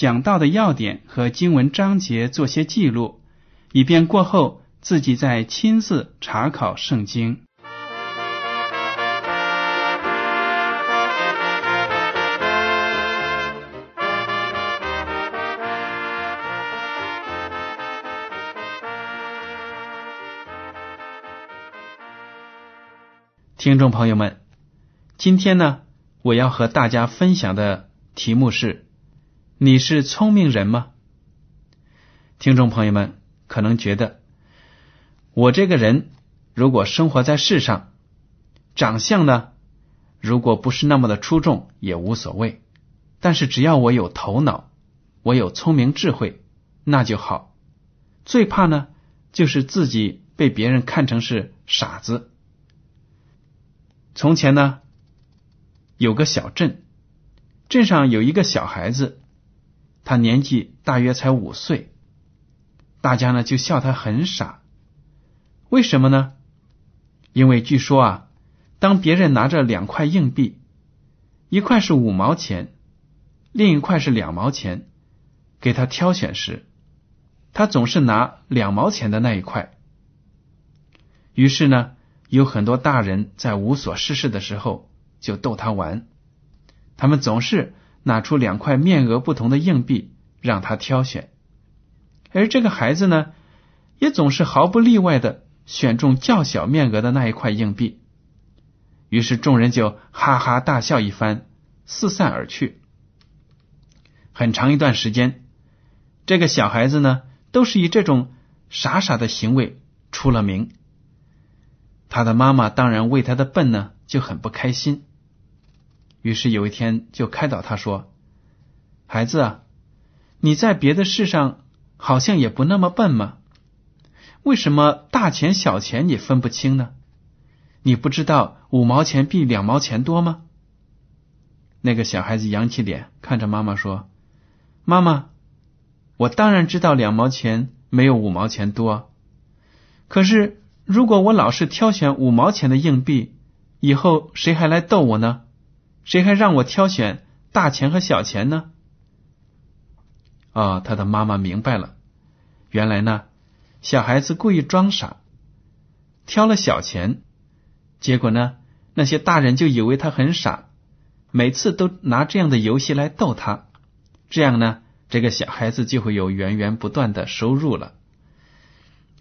讲到的要点和经文章节做些记录，以便过后自己再亲自查考圣经。听众朋友们，今天呢，我要和大家分享的题目是：你是聪明人吗？听众朋友们可能觉得，我这个人如果生活在世上，长相呢，如果不是那么的出众也无所谓，但是只要我有头脑，我有聪明智慧，那就好。最怕呢，就是自己被别人看成是傻子。从前呢，有个小镇，镇上有一个小孩子，他年纪大约才五岁，大家呢就笑他很傻。为什么呢？因为据说啊，当别人拿着两块硬币，一块是五毛钱，另一块是两毛钱，给他挑选时，他总是拿两毛钱的那一块。于是呢。有很多大人在无所事事的时候就逗他玩，他们总是拿出两块面额不同的硬币让他挑选，而这个孩子呢，也总是毫不例外的选中较小面额的那一块硬币，于是众人就哈哈大笑一番，四散而去。很长一段时间，这个小孩子呢，都是以这种傻傻的行为出了名。他的妈妈当然为他的笨呢就很不开心，于是有一天就开导他说：“孩子啊，你在别的事上好像也不那么笨嘛，为什么大钱小钱你分不清呢？你不知道五毛钱比两毛钱多吗？”那个小孩子扬起脸看着妈妈说：“妈妈，我当然知道两毛钱没有五毛钱多，可是。”如果我老是挑选五毛钱的硬币，以后谁还来逗我呢？谁还让我挑选大钱和小钱呢？哦，他的妈妈明白了，原来呢，小孩子故意装傻，挑了小钱，结果呢，那些大人就以为他很傻，每次都拿这样的游戏来逗他，这样呢，这个小孩子就会有源源不断的收入了。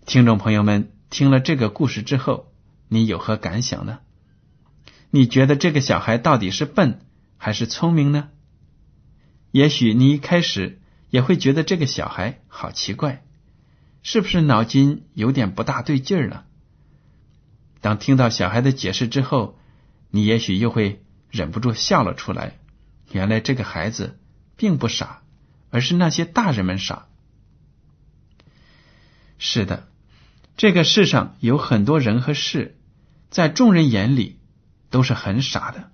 听众朋友们。听了这个故事之后，你有何感想呢？你觉得这个小孩到底是笨还是聪明呢？也许你一开始也会觉得这个小孩好奇怪，是不是脑筋有点不大对劲儿了？当听到小孩的解释之后，你也许又会忍不住笑了出来。原来这个孩子并不傻，而是那些大人们傻。是的。这个世上有很多人和事，在众人眼里都是很傻的。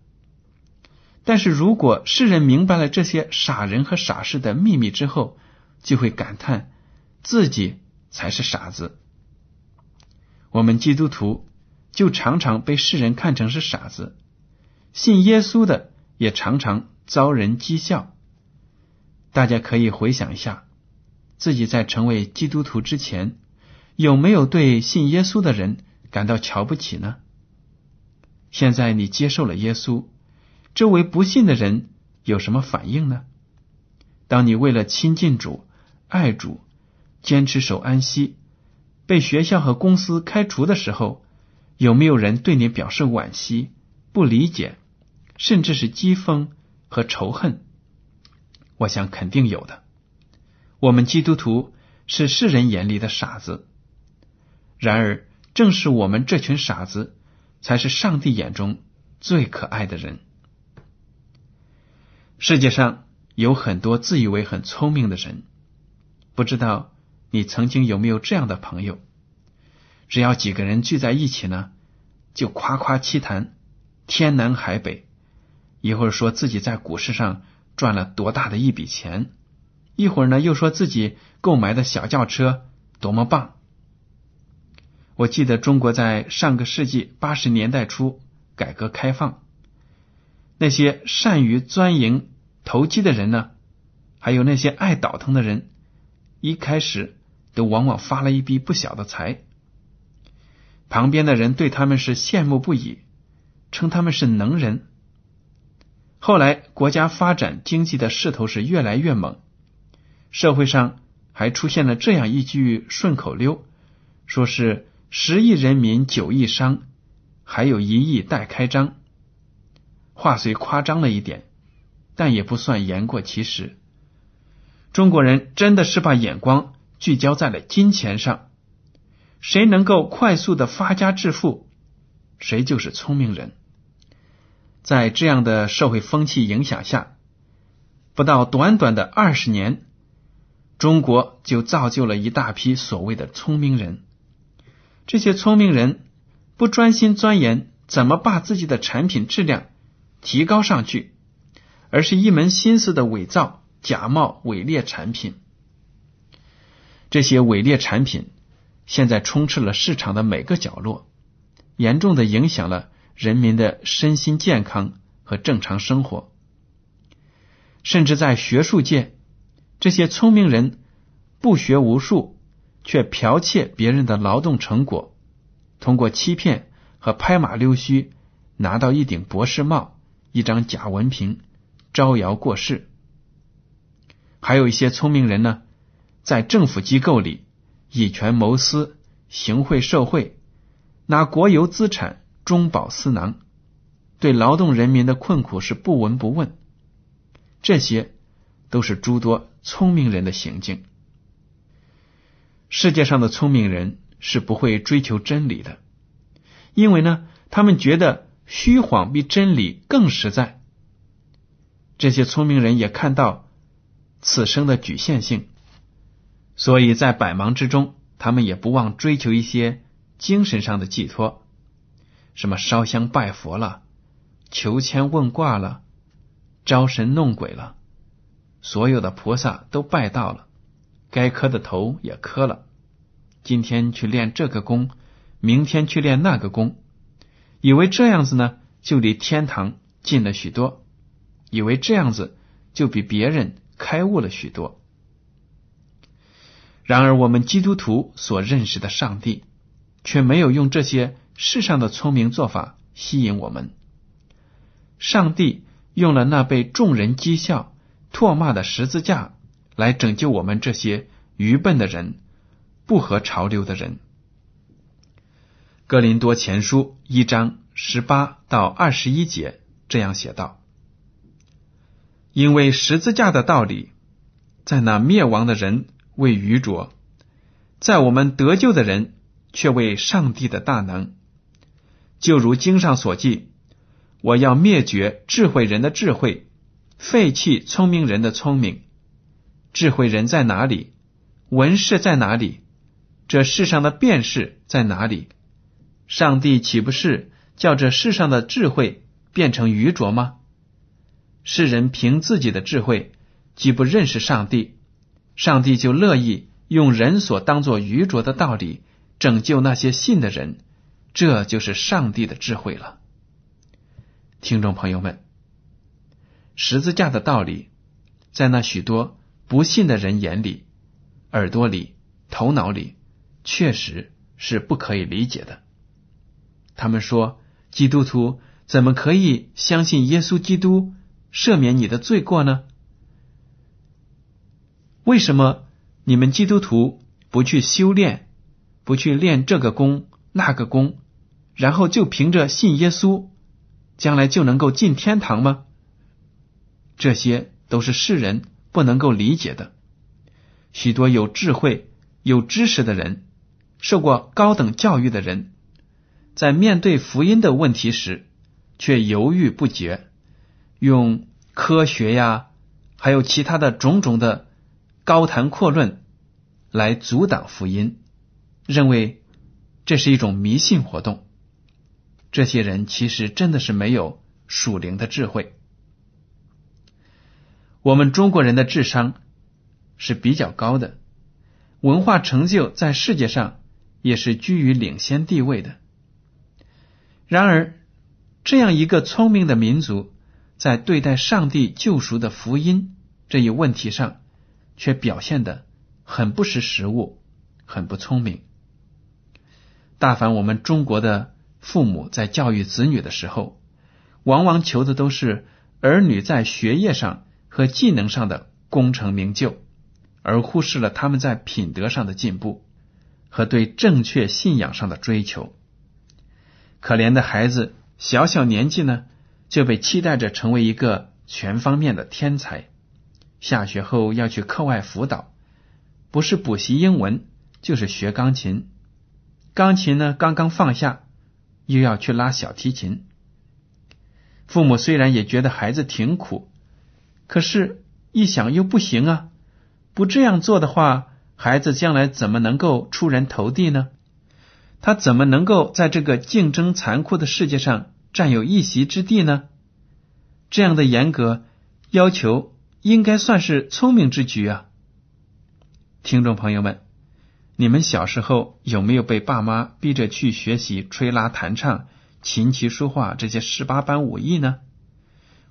但是如果世人明白了这些傻人和傻事的秘密之后，就会感叹自己才是傻子。我们基督徒就常常被世人看成是傻子，信耶稣的也常常遭人讥笑。大家可以回想一下，自己在成为基督徒之前。有没有对信耶稣的人感到瞧不起呢？现在你接受了耶稣，周围不信的人有什么反应呢？当你为了亲近主、爱主、坚持守安息，被学校和公司开除的时候，有没有人对你表示惋惜、不理解，甚至是讥讽和仇恨？我想肯定有的。我们基督徒是世人眼里的傻子，然而正是我们这群傻子，才是上帝眼中最可爱的人。世界上有很多自以为很聪明的人，不知道你曾经有没有这样的朋友？只要几个人聚在一起呢，就夸夸其谈，天南海北，一会儿说自己在股市上赚了多大的一笔钱，一会儿呢又说自己购买的小轿车多么棒。我记得中国在上个世纪八十年代初改革开放。那些善于钻营投机的人呢，还有那些爱倒腾的人，一开始都往往发了一笔不小的财。旁边的人对他们是羡慕不已，称他们是能人。后来国家发展经济的势头是越来越猛，社会上还出现了这样一句顺口溜，说是十亿人民九亿商，还有一亿待开张。话虽夸张了一点，但也不算言过其实。中国人真的是把眼光聚焦在了金钱上，谁能够快速的发家致富，谁就是聪明人。在这样的社会风气影响下，不到短短的二十年，中国就造就了一大批所谓的聪明人。这些聪明人不专心钻研怎么把自己的产品质量。提高上去，而是一门心思的伪造、假冒、伪劣产品。这些伪劣产品现在充斥了市场的每个角落，严重的影响了人民的身心健康和正常生活。甚至在学术界，这些聪明人不学无术，却剽窃别人的劳动成果，通过欺骗和拍马溜须拿到一顶博士帽。一张假文凭，招摇过市。还有一些聪明人呢，在政府机构里以权谋私、行贿受贿，拿国有资产中饱私囊，对劳动人民的困苦是不闻不问。这些都是诸多聪明人的行径。世界上的聪明人是不会追求真理的，因为呢，他们觉得。虚谎比真理更实在。这些聪明人也看到此生的局限性，所以在百忙之中，他们也不忘追求一些精神上的寄托，什么烧香拜佛了、求签问卦了、招神弄鬼了，所有的菩萨都拜到了，该磕的头也磕了。今天去练这个功，明天去练那个功。以为这样子呢，就离天堂近了许多；以为这样子就比别人开悟了许多。然而，我们基督徒所认识的上帝，却没有用这些世上的聪明做法吸引我们。上帝用了那被众人讥笑、唾骂的十字架，来拯救我们这些愚笨的人、不合潮流的人。哥林多前书一章十八到二十一节这样写道：“因为十字架的道理，在那灭亡的人为愚拙，在我们得救的人却为上帝的大能。就如经上所记：我要灭绝智慧人的智慧，废弃聪明人的聪明。智慧人在哪里？文士在哪里？这世上的辨识在哪里？”上帝岂不是叫这世上的智慧变成愚拙吗？世人凭自己的智慧既不认识上帝，上帝就乐意用人所当作愚拙的道理拯救那些信的人，这就是上帝的智慧了。听众朋友们，十字架的道理，在那许多不信的人眼里、耳朵里、头脑里，确实是不可以理解的。他们说：“基督徒怎么可以相信耶稣基督赦免你的罪过呢？”为什么你们基督徒不去修炼，不去练这个功那个功，然后就凭着信耶稣，将来就能够进天堂吗？这些都是世人不能够理解的。许多有智慧、有知识的人，受过高等教育的人，在面对福音的问题时，却犹豫不决，用科学呀，还有其他的种种的高谈阔论来阻挡福音，认为这是一种迷信活动。这些人其实真的是没有属灵的智慧。我们中国人的智商是比较高的，文化成就在世界上也是居于领先地位的。然而，这样一个聪明的民族，在对待上帝救赎的福音这一问题上，却表现的很不识时务，很不聪明。大凡我们中国的父母在教育子女的时候，往往求的都是儿女在学业上和技能上的功成名就，而忽视了他们在品德上的进步和对正确信仰上的追求。可怜的孩子。小小年纪呢，就被期待着成为一个全方面的天才。下学后要去课外辅导，不是补习英文，就是学钢琴。钢琴呢，刚刚放下，又要去拉小提琴。父母虽然也觉得孩子挺苦，可是一想又不行啊！不这样做的话，孩子将来怎么能够出人头地呢？他怎么能够在这个竞争残酷的世界上占有一席之地呢？这样的严格要求应该算是聪明之举啊！听众朋友们，你们小时候有没有被爸妈逼着去学习吹拉弹唱、琴棋书画这些十八般武艺呢？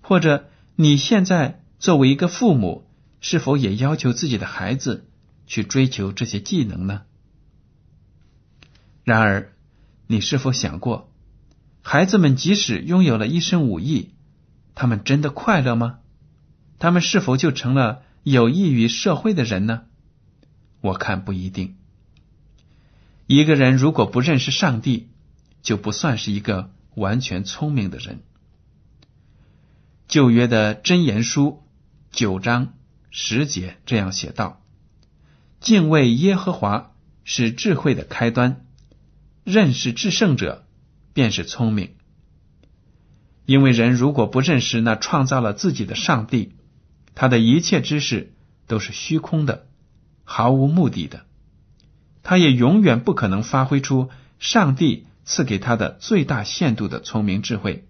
或者你现在作为一个父母，是否也要求自己的孩子去追求这些技能呢？然而，你是否想过，孩子们即使拥有了一身武艺，他们真的快乐吗？他们是否就成了有益于社会的人呢？我看不一定。一个人如果不认识上帝，就不算是一个完全聪明的人。旧约的箴言书九章十节这样写道：“敬畏耶和华是智慧的开端。”认识至圣者，便是聪明。因为人如果不认识那创造了自己的上帝，他的一切知识都是虚空的，毫无目的的。他也永远不可能发挥出上帝赐给他的最大限度的聪明智慧，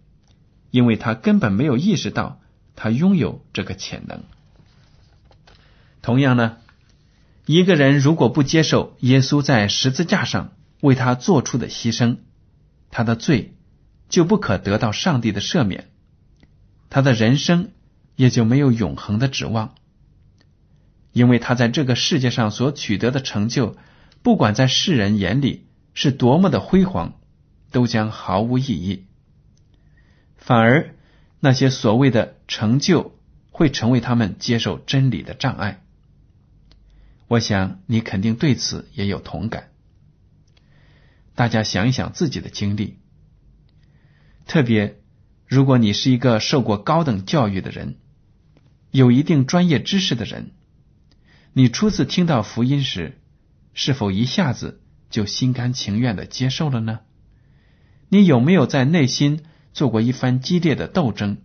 因为他根本没有意识到他拥有这个潜能。同样呢，一个人如果不接受耶稣在十字架上，为他做出的牺牲，他的罪就不可得到上帝的赦免，他的人生也就没有永恒的指望，因为他在这个世界上所取得的成就，不管在世人眼里是多么的辉煌，都将毫无意义。反而那些所谓的成就，会成为他们接受真理的障碍。我想你肯定对此也有同感。大家想一想自己的经历，特别如果你是一个受过高等教育的人，有一定专业知识的人，你初次听到福音时，是否一下子就心甘情愿的接受了呢？你有没有在内心做过一番激烈的斗争，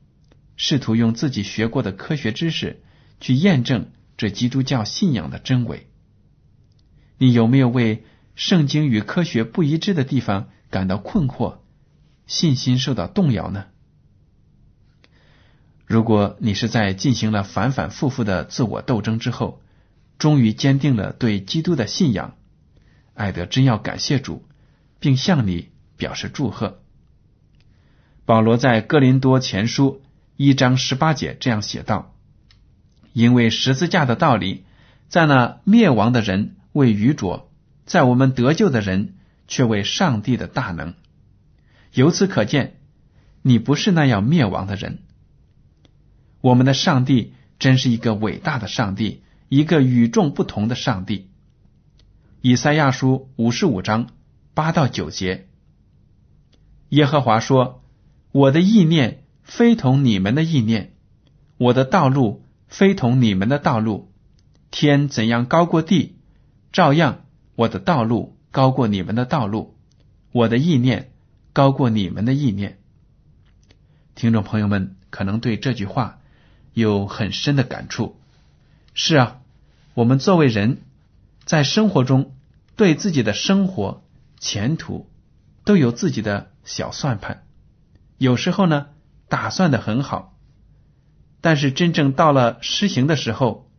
试图用自己学过的科学知识去验证这基督教信仰的真伪？你有没有为？圣经与科学不一致的地方感到困惑，信心受到动摇呢？如果你是在进行了反反复复的自我斗争之后，终于坚定了对基督的信仰，艾德真要感谢主，并向你表示祝贺。保罗在哥林多前书一章十八节这样写道：“因为十字架的道理，在那灭亡的人为愚拙。”在我们得救的人，却为上帝的大能。由此可见，你不是那样灭亡的人。我们的上帝真是一个伟大的上帝，一个与众不同的上帝。以赛亚书五十五章八到九节，耶和华说：“我的意念非同你们的意念，我的道路非同你们的道路。天怎样高过地，照样我的道路高过你们的道路，我的意念高过你们的意念。”听众朋友们可能对这句话有很深的感触。是啊，我们作为人，在生活中对自己的生活前途都有自己的小算盘，有时候呢打算的很好，但是真正到了施行的时候，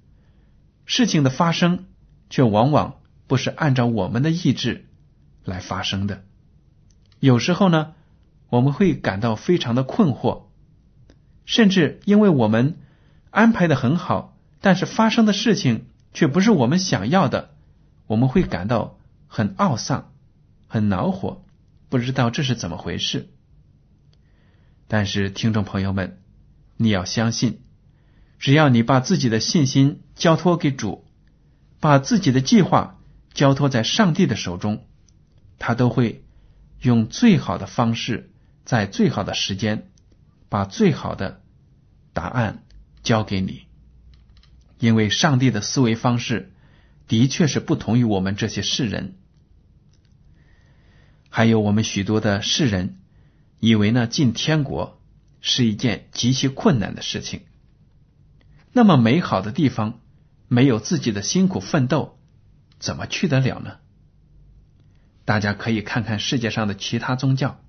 事情的发生却往往不是按照我们的意志来发生的。有时候呢，我们会感到非常的困惑，甚至因为我们安排的很好。但是发生的事情却不是我们想要的，我们会感到很懊丧、很恼火，不知道这是怎么回事。但是听众朋友们，你要相信，只要你把自己的信心交托给主，把自己的计划交托在上帝的手中，他都会用最好的方式，在最好的时间，把最好的答案交给你。因为上帝的思维方式的确是不同于我们这些世人，还有我们许多的世人以为呢进天国是一件极其困难的事情。那么美好的地方，没有自己的辛苦奋斗，怎么去得了呢？大家可以看看世界上的其他宗教，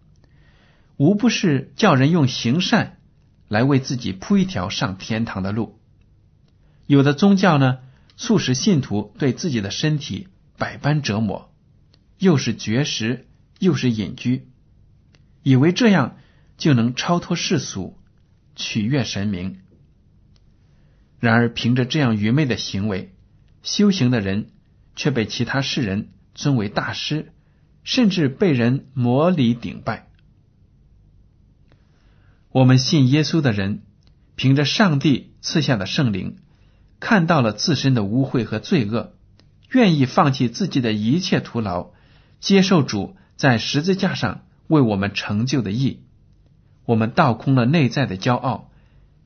无不是叫人用行善来为自己铺一条上天堂的路。有的宗教呢，促使信徒对自己的身体百般折磨，又是绝食，又是隐居，以为这样就能超脱世俗，取悦神明。然而，凭着这样愚昧的行为，修行的人却被其他世人尊为大师，甚至被人模礼顶拜。我们信耶稣的人，凭着上帝赐下的圣灵。看到了自身的污秽和罪恶，愿意放弃自己的一切徒劳，接受主在十字架上为我们成就的义。我们倒空了内在的骄傲，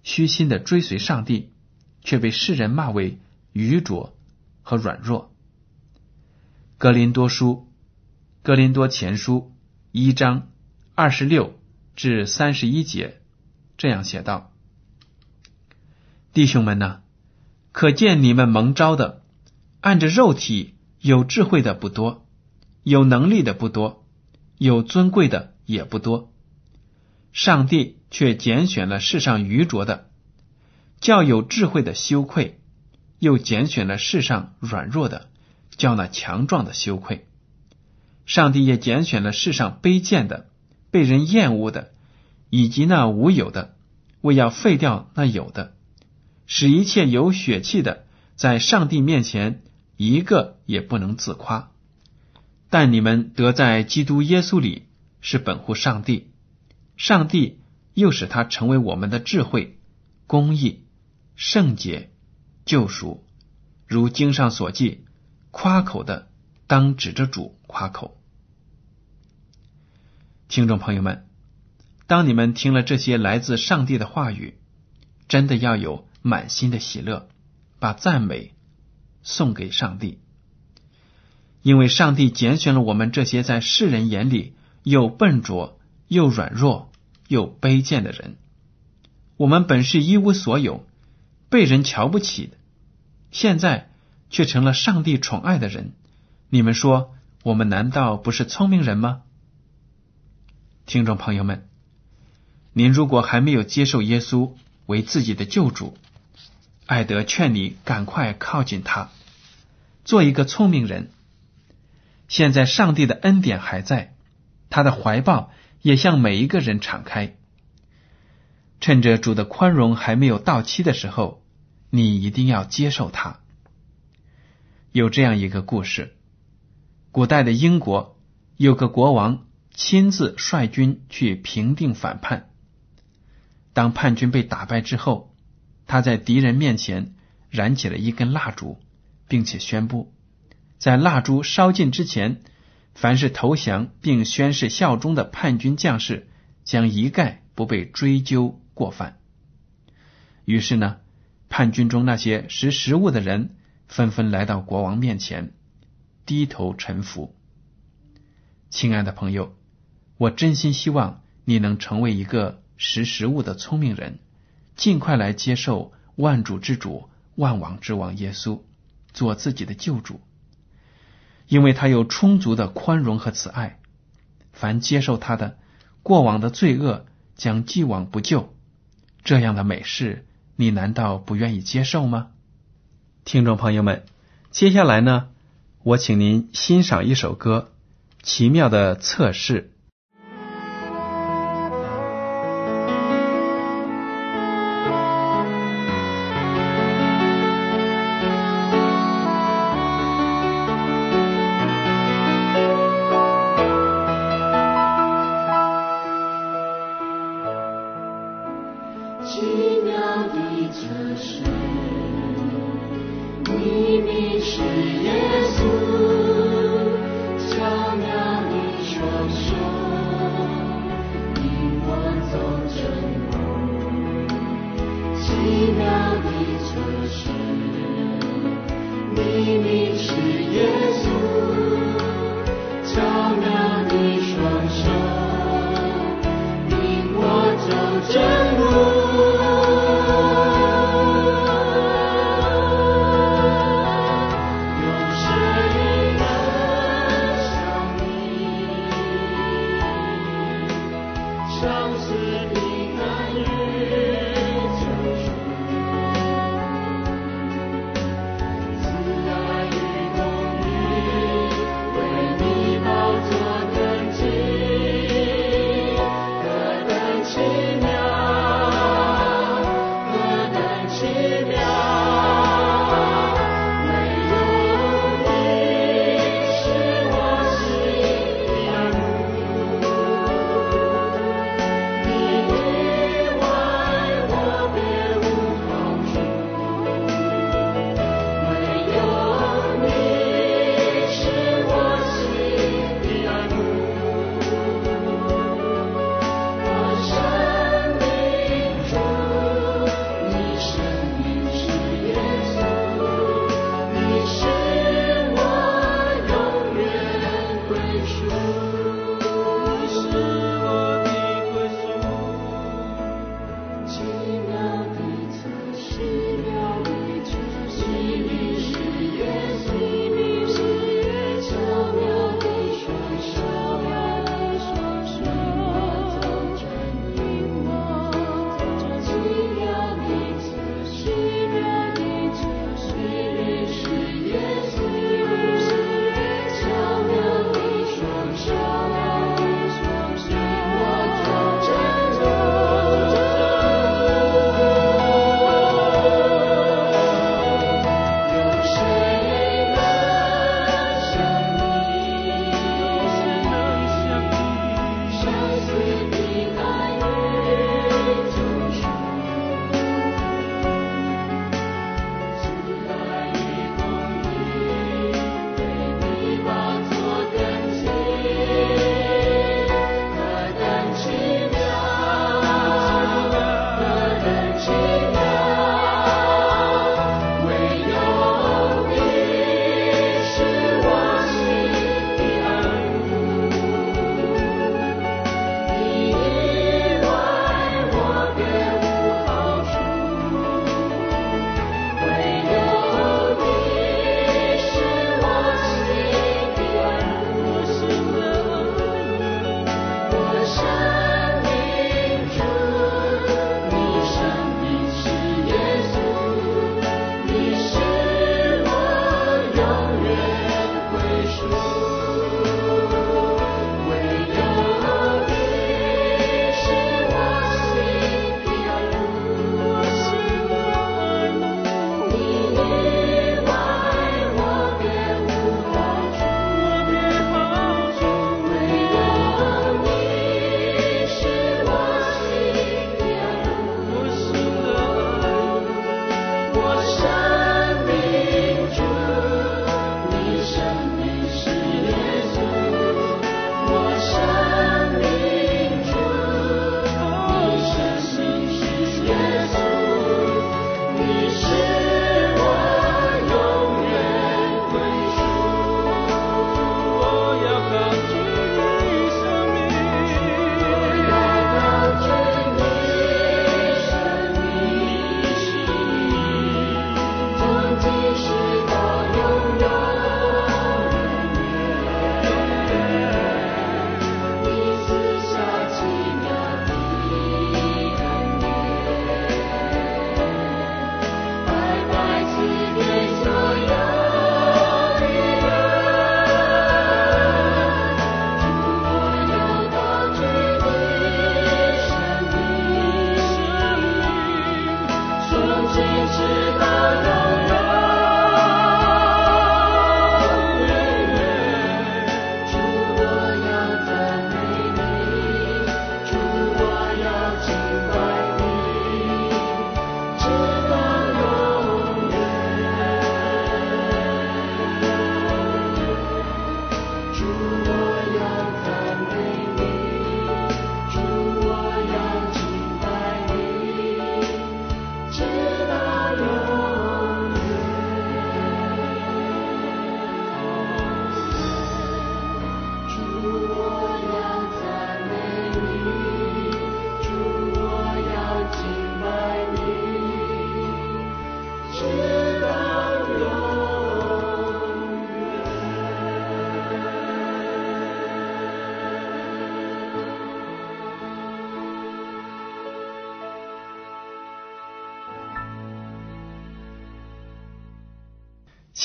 虚心的追随上帝，却被世人骂为愚拙和软弱。格林多书，格林多前书一章二十六至三十一节这样写道：“弟兄们呢？”可见你们蒙召的，按着肉体有智慧的不多，有能力的不多，有尊贵的也不多。上帝却拣选了世上愚拙的，叫有智慧的羞愧；又拣选了世上软弱的，叫那强壮的羞愧。上帝也拣选了世上卑贱的、被人厌恶的，以及那无有的，为要废掉那有的。使一切有血气的，在上帝面前一个也不能自夸。但你们得在基督耶稣里是本乎上帝，上帝又使他成为我们的智慧、公义、圣洁、救赎。如经上所记，夸口的当指着主夸口。听众朋友们，当你们听了这些来自上帝的话语，真的要有。满心的喜乐，把赞美送给上帝，因为上帝拣选了我们这些在世人眼里又笨拙又软弱又卑贱的人。我们本是一无所有，被人瞧不起的，现在却成了上帝宠爱的人。你们说，我们难道不是聪明人吗？听众朋友们，您如果还没有接受耶稣为自己的救主，艾德劝你赶快靠近他，做一个聪明人。现在上帝的恩典还在，他的怀抱也向每一个人敞开。趁着主的宽容还没有到期的时候，你一定要接受他。有这样一个故事：古代的英国有个国王亲自率军去平定反叛，当叛军被打败之后。他在敌人面前燃起了一根蜡烛，并且宣布，在蜡烛烧尽之前，凡是投降并宣誓效忠的叛军将士，将一概不被追究过犯。于是呢，叛军中那些识时务的人纷纷来到国王面前，低头臣服。亲爱的朋友，我真心希望你能成为一个识时务的聪明人，尽快来接受万主之主、万王之王耶稣做自己的救主，因为他有充足的宽容和慈爱。凡接受他的，过往的罪恶将既往不咎。这样的美事。你难道不愿意接受吗，听众朋友们？接下来呢，我请您欣赏一首歌《奇妙的测试》。Just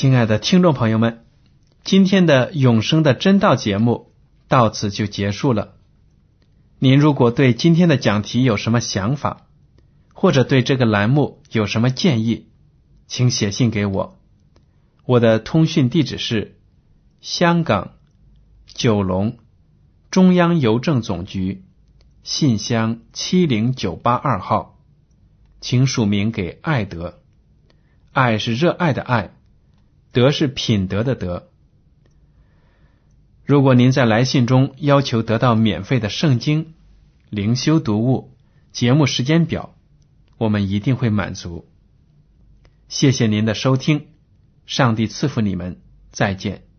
亲爱的听众朋友们，今天的永生的真道节目到此就结束了。您如果对今天的讲题有什么想法，或者对这个栏目有什么建议，请写信给我。我的通讯地址是香港九龙中央邮政总局信箱七零九八二号，请署名给爱德。爱是热爱的爱。德是品德的德。如果您在来信中要求得到免费的圣经、灵修读物、节目时间表，我们一定会满足。谢谢您的收听，上帝赐福你们，再见。